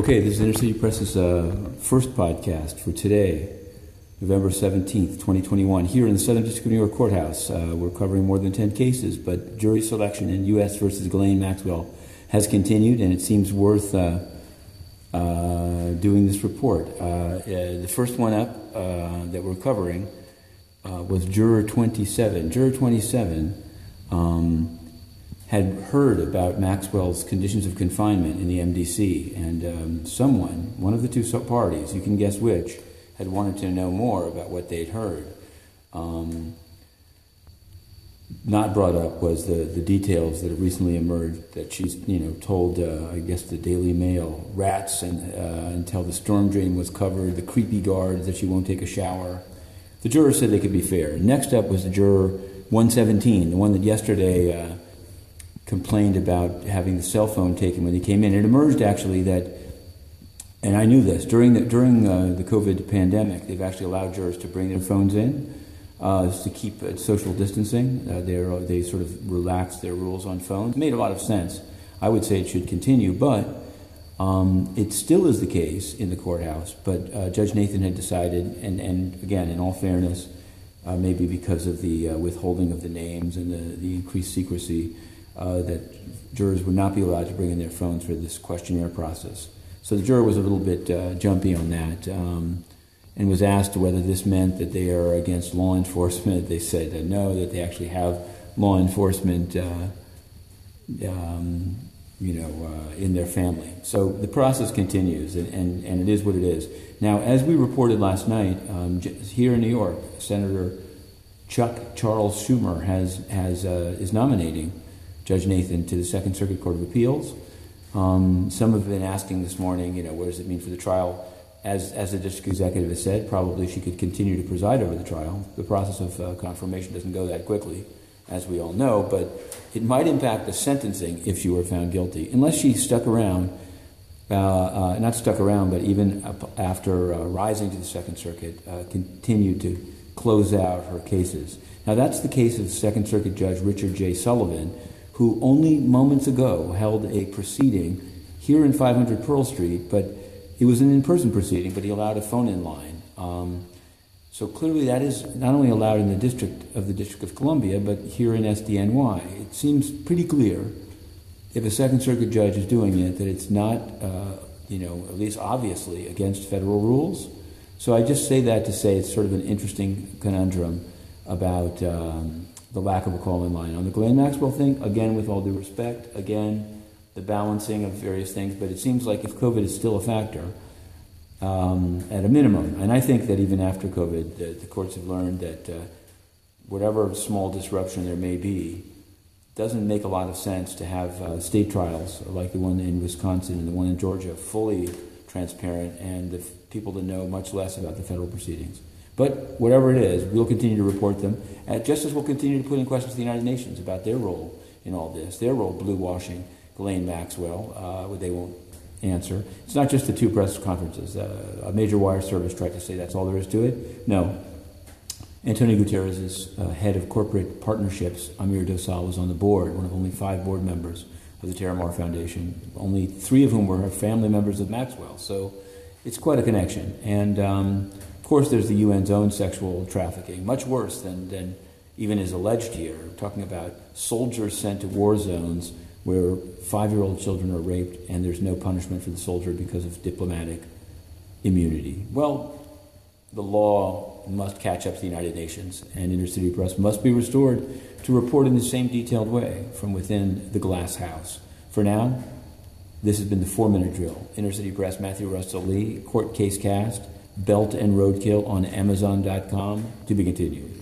Okay, this is Inner City Press's uh, first podcast for today, November 17th, 2021. Here in the Southern District of New York Courthouse, uh, we're covering more than 10 cases, but jury selection in U.S. versus Ghislaine Maxwell has continued, and it seems worth uh, uh doing this report. Uh, uh, the first one up that we're covering was Juror 27. Juror 27. Um, had heard about Maxwell's conditions of confinement in the MDC, and um, someone, one of the two parties, you can guess which, had wanted to know more about what they'd heard. Um, not brought up was the, the details that have recently emerged that she's you know told uh, I guess the Daily Mail rats and uh, until the storm drain was covered the creepy guards that she won't take a shower. The jurors said they could be fair. Next up was the juror 117, the one that yesterday. Uh, complained about having the cell phone taken when he came in. It emerged actually that, and I knew this during the during uh, the COVID pandemic, they've actually allowed jurors to bring their phones in uh, to keep uh, social distancing. Uh, they sort of relaxed their rules on phones. It made a lot of sense. I would say it should continue, but. Um, it still is the case in the courthouse, but uh, Judge Nathan had decided, and, and again, in all fairness, uh, maybe because of the withholding of the names and the, the increased secrecy, uh, that jurors would not be allowed to bring in their phones for this questionnaire process. So the juror was a little bit uh, jumpy on that um, and was asked whether this meant that they are against law enforcement. They said uh, no, that they actually have law enforcement, uh, um, you know, uh, in their family. So the process continues, and, and, and, it is what it is. Now, as we reported last night, um, here in New York, Senator Chuck Charles Schumer has, has, uh, is nominating Judge Nathan to the Second Circuit Court of Appeals. Um, some have been asking this morning, you know, what does it mean for the trial? As, as the district executive has said, probably she could continue to preside over the trial. The process of uh, confirmation doesn't go that quickly, as we all know, but it might impact the sentencing if she were found guilty, unless she stuck around, uh, uh, not stuck around, but even after uh, rising to the Second Circuit, uh, continued to close out her cases. Now, that's the case of Second Circuit Judge Richard J. Sullivan, who only moments ago held a proceeding here in 500 Pearl Street, but it was an in person proceeding, but he allowed a phone in line. Um, so clearly, that is not only allowed in the district of the District of Columbia, but here in SDNY. It seems pretty clear, if a Second Circuit judge is doing it, that it's not, uh, you know, at least obviously against federal rules. So I just say that to say it's sort of an interesting conundrum about um, the lack of a call in line. On the Ghislaine Maxwell thing, again, with all due respect, again, the balancing of various things, but it seems like if COVID is still a factor, um, at a minimum, and I think that even after COVID, the, the courts have learned that uh, whatever small disruption there may be, doesn't make a lot of sense to have uh, state trials like the one in Wisconsin and the one in Georgia fully transparent and the people to know much less about the federal proceedings. But whatever it is, we'll continue to report them, uh, just as we'll continue to put in questions to the United Nations about their role in all this, their role blue washing Ghislaine Maxwell, uh, they won't answer. It's not just the two press conferences. Uh, a major wire service tried to say that's all there is to it. No. Antonio Guterres is uh, head of corporate partnerships. Amir Dossal was on the board, one of only five board members of the Terramar Foundation, only three of whom were family members of Maxwell. So it's quite a connection. And um, course, there's the UN's own sexual trafficking, much worse than, than even is alleged here. We're talking about soldiers sent to war zones where five year old children are raped and there's no punishment for the soldier because of diplomatic immunity. Well, the law must catch up to the United Nations, and Inner City Press must be restored to report in the same detailed way from within the glass house. For now, this has been the four minute drill. Inner City Press, Matthew Russell Lee, Court Case Cast. Belt and Roadkill on Amazon.com. To be continued.